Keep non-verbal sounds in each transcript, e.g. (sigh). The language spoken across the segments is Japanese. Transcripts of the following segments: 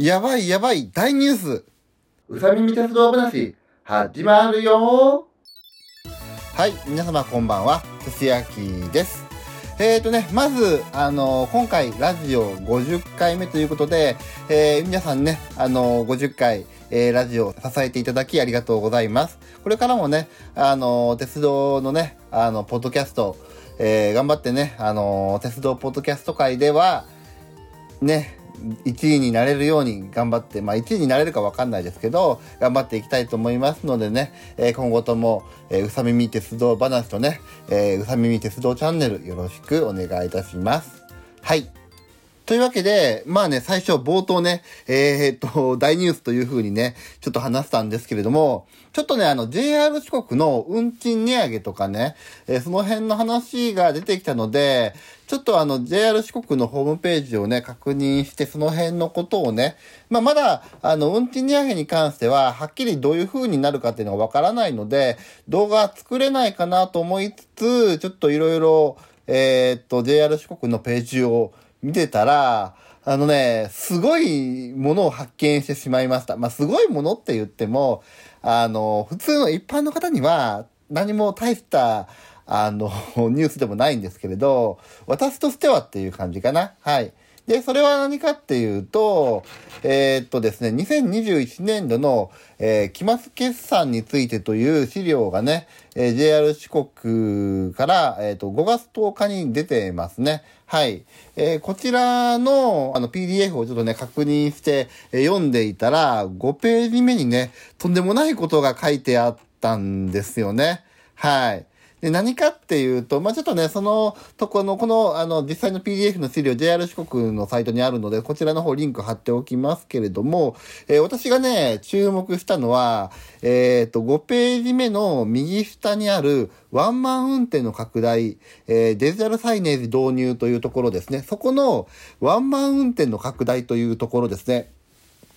やばいやばい大ニュース。うさみみ鉄道話始まるよ。はい皆様こんばんは。すすやきです。えーとね、まず、あのー、今回、ラジオ50回目ということで、えー、皆さんね、あのー、50回、えー、ラジオ支えていただきありがとうございます。これからもね、あの鉄道のね、あの、ポッドキャスト、え頑張ってね、あの鉄道ポッドキャスト界では、ね、1位になれるように頑張って、まあ1位になれるか分かんないですけど、頑張っていきたいと思いますのでね、えー、今後とも、えー、うさみみ鉄道話とね、えー、うさみみ鉄道チャンネルよろしくお願いいたします。はい。というわけで、まあね、最初冒頭ね、えー、っと、大ニュースという風にね、ちょっと話したんですけれども、ちょっとね、あの、JR 四国の運賃値上げとかね、えー、その辺の話が出てきたので、ちょっとあの、JR 四国のホームページをね、確認して、その辺のことをね、まあ、まだ、あの、運賃値上げに関しては、はっきりどういう風になるかっていうのがわからないので、動画作れないかなと思いつつ、ちょっといろいろ、えー、っと、JR 四国のページを見てたら、あのね、すごいものを発見してしまいました。まあ、すごいものって言っても、あの、普通の一般の方には何も大した、あの、(laughs) ニュースでもないんですけれど、私としてはっていう感じかな。はい。で、それは何かっていうと、えー、っとですね、2021年度の、えー、期末決算についてという資料がね、えー、JR 四国から、えー、っと、5月10日に出てますね。はい。えー、こちらの、あの、PDF をちょっとね、確認して、えー、読んでいたら、5ページ目にね、とんでもないことが書いてあったんですよね。はい。で、何かっていうと、まあ、ちょっとね、そのとこの、この、あの、実際の PDF の資料、JR 四国のサイトにあるので、こちらの方リンク貼っておきますけれども、えー、私がね、注目したのは、えっ、ー、と、5ページ目の右下にあるワンマン運転の拡大、えー、デジタルサイネージ導入というところですね。そこのワンマン運転の拡大というところですね。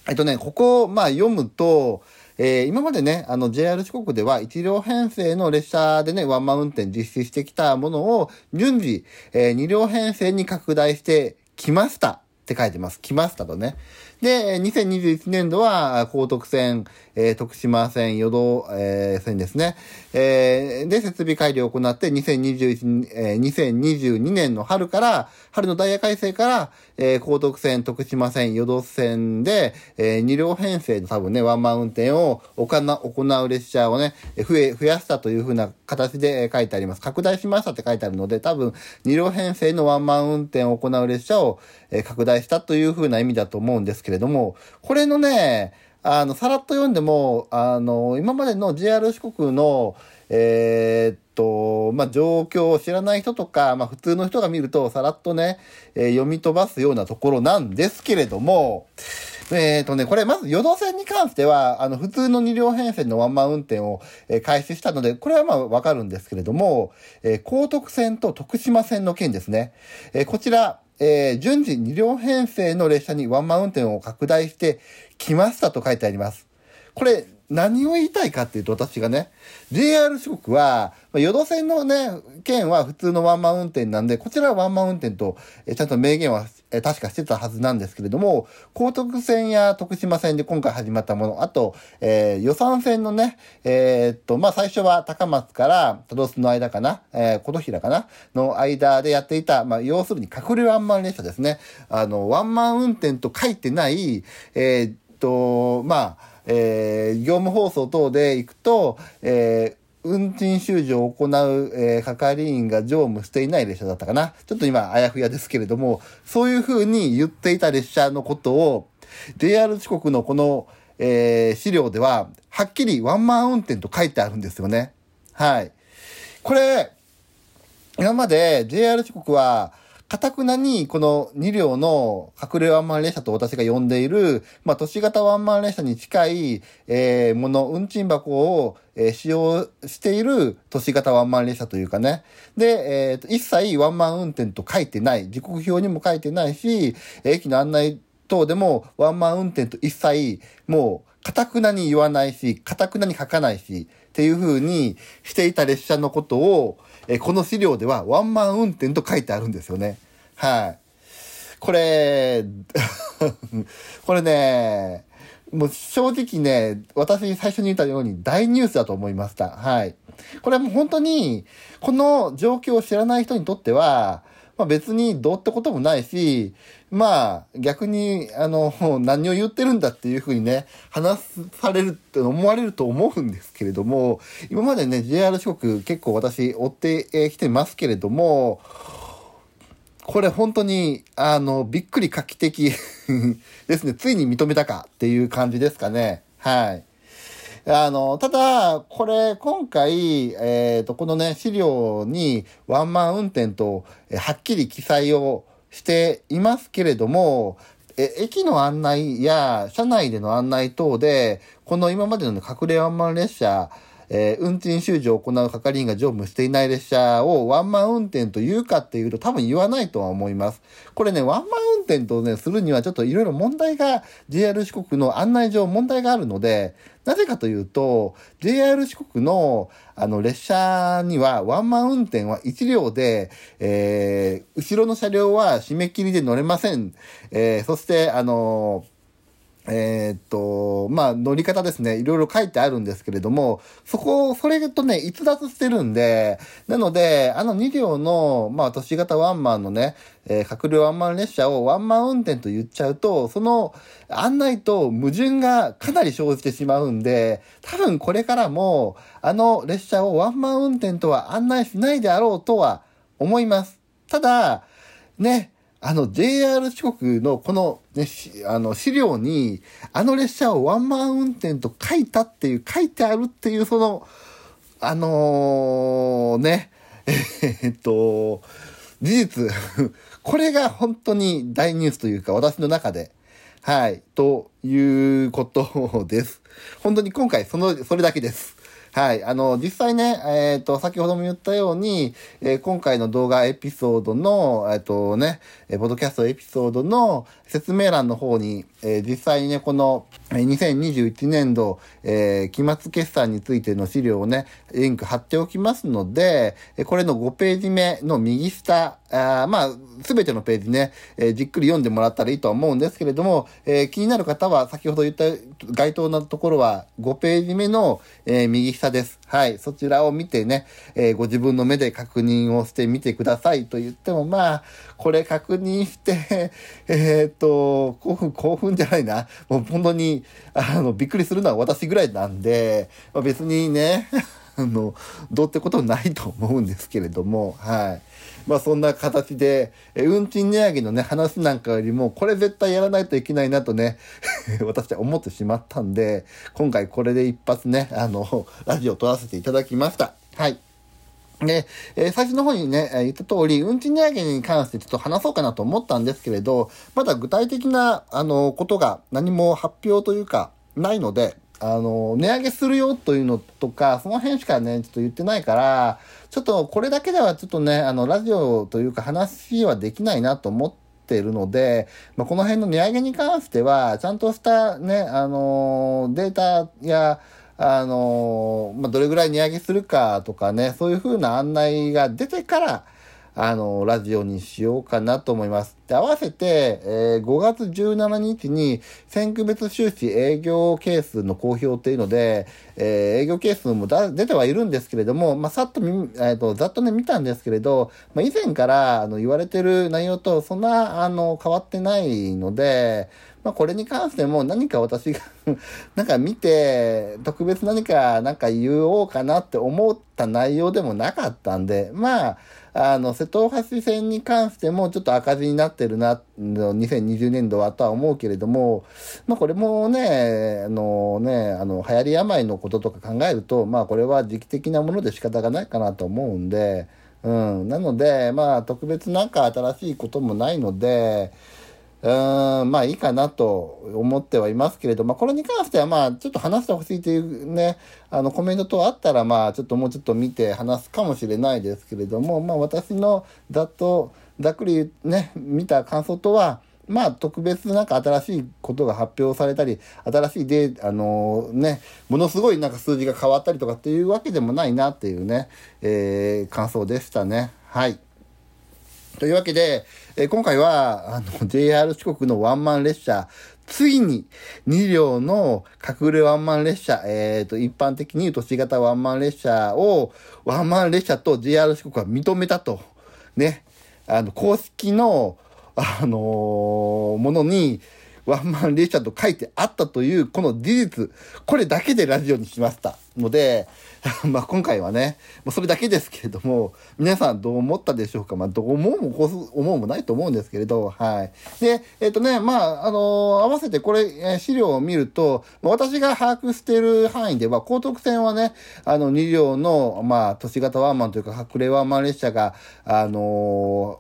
えっとね、ここ、まあ、読むと、えー、今までね、あの JR 四国では1両編成の列車でね、ワンマン運転実施してきたものを順次、えー、2両編成に拡大してきました。って書いてます。来ましたとね。で、2021年度は高徳線、えー、徳島線、淀、えー、線ですね。えー、で、設備改良を行って2021、えー、2022年の春から、春のダイヤ改正から、えー、高徳線、徳島線、淀線で、えー、2両編成の多分ね、ワンマン運転を行う列車をね、増え、増やしたというふうな形で書いてあります。拡大しましたって書いてあるので、多分2両編成のワンマン運転を行う列車を、えー、拡大したというふうな意味だと思うんですけれども、これのね、あの、さらっと読んでも、あの、今までの JR 四国の、えー、っと、まあ、状況を知らない人とか、まあ、普通の人が見ると、さらっとね、えー、読み飛ばすようなところなんですけれども、えっ、とね、これ、まず、淀線に関しては、あの、普通の2両編成のワンマン運転を、えー、開始したので、これはまあ、わかるんですけれども、えー、高徳線と徳島線の件ですね。えー、こちら、えー、順次2両編成の列車にワンマウンテンを拡大して来ましたと書いてあります。これ、何を言いたいかっていうと、私がね、JR 四国は、まあ、淀線のね、県は普通のワンマン運転なんで、こちらはワンマン運転と、えちゃんと明言は、え確かしてたはずなんですけれども、高徳線や徳島線で今回始まったもの、あと、えー、予算線のね、えー、っと、まあ、最初は高松から戸巣の間かな、えー、琴平かな、の間でやっていた、まあ、要するに隠れワンマン列車ですね。あの、ワンマン運転と書いてない、えー、っと、まあ、えー、業務放送等で行くと、えー、運賃修理を行う、えー、係員が乗務していない列車だったかな。ちょっと今、あやふやですけれども、そういう風に言っていた列車のことを、JR 四国のこの、えー、資料では、はっきりワンマン運転と書いてあるんですよね。はい。これ、今まで JR 四国は、かたくなに、この2両の隠れワンマン列車と私が呼んでいる、まあ、都市型ワンマン列車に近い、えー、もの、運賃箱を、えー、使用している都市型ワンマン列車というかね。で、えー、と、一切ワンマン運転と書いてない。時刻表にも書いてないし、駅の案内等でもワンマン運転と一切、もう、かたくなに言わないし、かたくなに書かないし、っていう風にしていた列車のことを、えこの資料ではワンマン運転と書いてあるんですよね。はい。これ、(laughs) これね、もう正直ね、私最初に言ったように大ニュースだと思いました。はい。これはもう本当に、この状況を知らない人にとっては、まあ別にどうってこともないし、まあ逆に、あの、(laughs) 何を言ってるんだっていうふうにね、話されるって思われると思うんですけれども、今までね、JR 四国結構私追ってきてますけれども、これ本当に、あの、びっくり画期的 (laughs) ですね。ついに認めたかっていう感じですかね。はい。あの、ただ、これ、今回、えっ、ー、と、このね、資料にワンマン運転と、えはっきり記載をしていますけれども、え、駅の案内や車内での案内等で、この今までの隠れワンマン列車、えー、運賃修理を行う係員が乗務していない列車をワンマン運転と言うかっていうと多分言わないとは思います。これね、ワンマン運転とね、するにはちょっといろいろ問題が JR 四国の案内上問題があるので、なぜかというと、JR 四国のあの列車にはワンマン運転は1両で、えー、後ろの車両は締め切りで乗れません。えー、そして、あのーえー、っと、まあ、乗り方ですね。いろいろ書いてあるんですけれども、そこ、それとね、逸脱してるんで、なので、あの2両の、まあ、都市型ワンマンのね、えー、閣僚ワンマン列車をワンマン運転と言っちゃうと、その案内と矛盾がかなり生じてしまうんで、多分これからも、あの列車をワンマン運転とは案内しないであろうとは思います。ただ、ね、あの JR 四国のこのね、あの資料に、あの列車をワンマン運転と書いたっていう、書いてあるっていう、その、あのー、ね、(laughs) えー、っと、事実、(laughs) これが本当に大ニュースというか、私の中で、はい、ということです。本当に今回、その、それだけです。はい。あの、実際ね、えっ、ー、と、先ほども言ったように、えー、今回の動画エピソードの、えっ、ー、とね、えー、ポッドキャストエピソードの説明欄の方に、えー、実際にね、この、2021年度、えー、期末決算についての資料をね、リンク貼っておきますので、これの5ページ目の右下、あまあ、すべてのページね、えー、じっくり読んでもらったらいいとは思うんですけれども、えー、気になる方は先ほど言った該当のところは5ページ目の、えー、右下です。はい。そちらを見てね、えご自分の目で確認をしてみてくださいと言っても、まあ、これ確認して、(laughs) えっと、興奮、興奮じゃないな。もう本当に、あの、びっくりするのは私ぐらいなんで、まあ、別にね、(laughs) あの、どうってことないと思うんですけれども、はい。まあそんな形で、え運賃値上げのね、話なんかよりも、これ絶対やらないといけないなとね、(laughs) 私は思ってしまったんで、今回これで一発ね、あの、ラジオを撮らせていただきました。はい。で、えー、最初の方にねえ、言った通り、運賃値上げに関してちょっと話そうかなと思ったんですけれど、まだ具体的な、あの、ことが何も発表というか、ないので、あの、値上げするよというのとか、その辺しかね、ちょっと言ってないから、ちょっとこれだけではちょっとね、あの、ラジオというか話はできないなと思っているので、まあ、この辺の値上げに関しては、ちゃんとしたね、あの、データや、あの、まあ、どれぐらい値上げするかとかね、そういう風な案内が出てから、あの、ラジオにしようかなと思います。で、合わせて、えー、5月17日に、先区別収支営業係数の公表っていうので、えー、営業係数も出てはいるんですけれども、まあ、さっとみ、えっ、ー、と、ざっとね、見たんですけれど、まあ、以前から、あの、言われてる内容と、そんな、あの、変わってないので、まあ、これに関しても何か私が (laughs) なんか見て、特別何かなんか言おうかなって思った内容でもなかったんで、まあ、あの、瀬戸大橋線に関してもちょっと赤字になってるな、2020年度はとは思うけれども、まあこれもね、あのね、あの、流行り病のこととか考えると、まあこれは時期的なもので仕方がないかなと思うんで、うん。なので、まあ特別なんか新しいこともないので、うん、まあいいかなと思ってはいますけれど、まあこれに関してはまあちょっと話してほしいというね、あのコメント等あったらまあちょっともうちょっと見て話すかもしれないですけれども、まあ私のざっとざっくりね、見た感想とは、まあ特別なんか新しいことが発表されたり、新しいで、あのー、ね、ものすごいなんか数字が変わったりとかっていうわけでもないなっていうね、えー、感想でしたね。はい。というわけで、えー、今回は、あの、(laughs) JR 四国のワンマン列車、ついに2両の隠れワンマン列車、えっ、ー、と、一般的に言う都市型ワンマン列車を、ワンマン列車と JR 四国は認めたと。ね。あの、公式の、あのー、ものに、ワンマン列車と書いてあったという、この事実、これだけでラジオにしましたので、(laughs) まあ今回はね、もうそれだけですけれども、皆さんどう思ったでしょうか？まあどう思うもこう思うもないと思うんですけれど、はい。で、えっ、とね、まあ、あの、合わせてこれ、え、資料を見ると、私が把握している範囲では、高徳線はね、あの2両の、まあ都市型ワンマンというか、隠れワンマン列車が、あの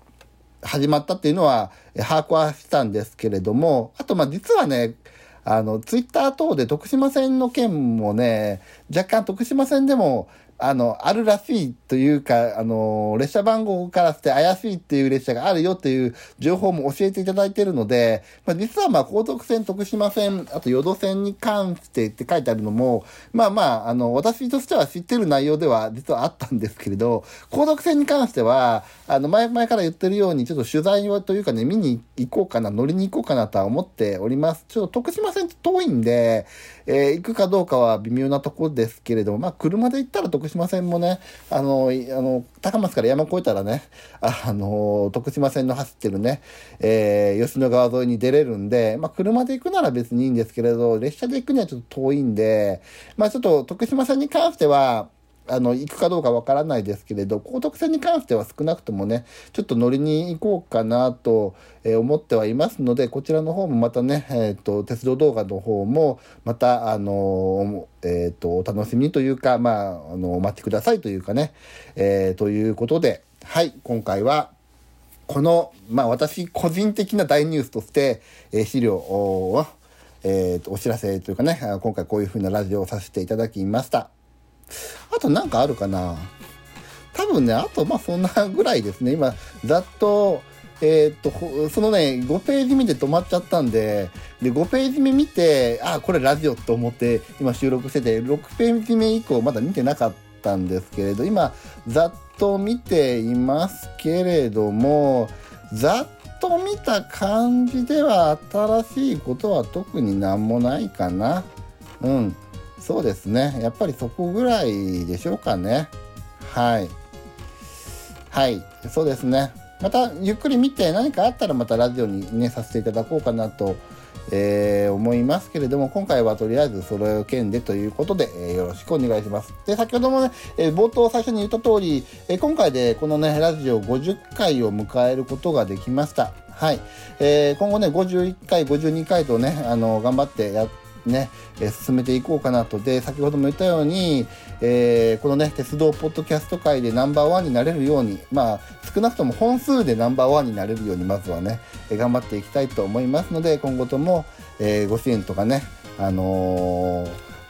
始まったっていうのは、把握はしたんですけれども、あと、まあ、実はね、あの、ツイッター等で徳島線の件もね、若干徳島線でも、あの、あるらしいというか、あの、列車番号からして怪しいっていう列車があるよっていう情報も教えていただいているので、まあ、実はまあ、高徳線、徳島線、あと淀線に関してって書いてあるのも、まあまあ、あの、私としては知ってる内容では実はあったんですけれど、高徳線に関しては、あの、前々から言ってるように、ちょっと取材をというかね、見に行こうかな、乗りに行こうかなとは思っております。ちょっと徳島線って遠いんで、えー、行くかどうかは微妙なところですけれども、まあ、車で行ったら徳島線もね、あの、あの、高松から山越えたらね、あの、徳島線の走ってるね、えー、吉野川沿いに出れるんで、まあ、車で行くなら別にいいんですけれど、列車で行くにはちょっと遠いんで、まあ、ちょっと徳島線に関しては、あの、行くかどうかわからないですけれど、高徳線に関しては少なくともね、ちょっと乗りに行こうかなと、思ってはいますので、こちらの方もまたね、えっ、ー、と、鉄道動画の方も、また、あのえっ、ー、と、お楽しみというか、まあ、あの、お待ちくださいというかね、えー、ということで、はい、今回は、この、まあ、私個人的な大ニュースとして、え資料を、えっ、と、お知らせというかね、今回こういう風なラジオをさせていただきました。あとなんかあるかな多分ね、あとまあそんなぐらいですね。今、ざっと、えー、っと、そのね、5ページ目で止まっちゃったんで、で、5ページ目見て、あ、これラジオと思って今収録してて、6ページ目以降まだ見てなかったんですけれど、今、ざっと見ていますけれども、ざっと見た感じでは新しいことは特になんもないかな。うん。そうですね。やっぱりそこぐらいでしょうかね。はい。はい。そうですね。また、ゆっくり見て何かあったらまたラジオにね、させていただこうかなと、えー、思いますけれども、今回はとりあえずそれを剣でということで、えー、よろしくお願いします。で、先ほどもね、えー、冒頭最初に言った通り、え今回でこのね、ラジオ50回を迎えることができました。はい。え今後ね、51回、52回とね、あの、頑張ってやってね、えー、進めていこうかなと。で、先ほども言ったように、えー、このね、鉄道ポッドキャスト界でナンバーワンになれるように、まあ、少なくとも本数でナンバーワンになれるように、まずはね、えー、頑張っていきたいと思いますので、今後とも、えご支援とかね、あの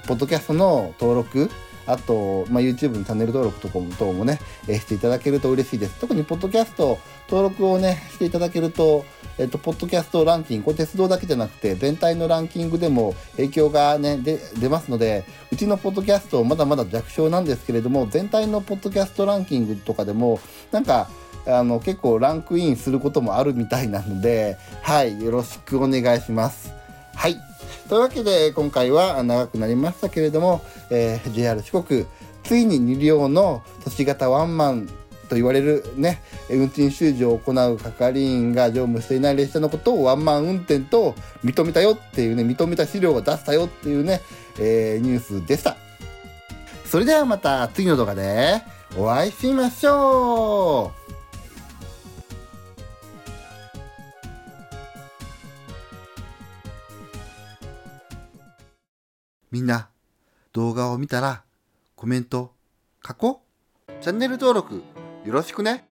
ポッドキャストの登録、あと、まあ、YouTube のチャンネル登録とかも等もね、えー、していただけると嬉しいです。特にポッドキャスト登録をね、していただけると、えっ、と、ポッドキャストランキング、これ鉄道だけじゃなくて、全体のランキングでも影響がね、で出ますので、うちのポッドキャストまだまだ弱小なんですけれども、全体のポッドキャストランキングとかでも、なんか、あの、結構ランクインすることもあるみたいなので、はい、よろしくお願いします。はい。というわけで、今回は長くなりましたけれども、えー、JR 四国、ついに2両の都市型ワンマンと言われるね、運賃修理を行う係員が乗務していない列車のことをワンマン運転と認めたよっていうね、認めた資料を出したよっていうね、えー、ニュースでした。それではまた次の動画でお会いしましょうみんな、動画を見たらコメント書こう。チャンネル登録よろしくね。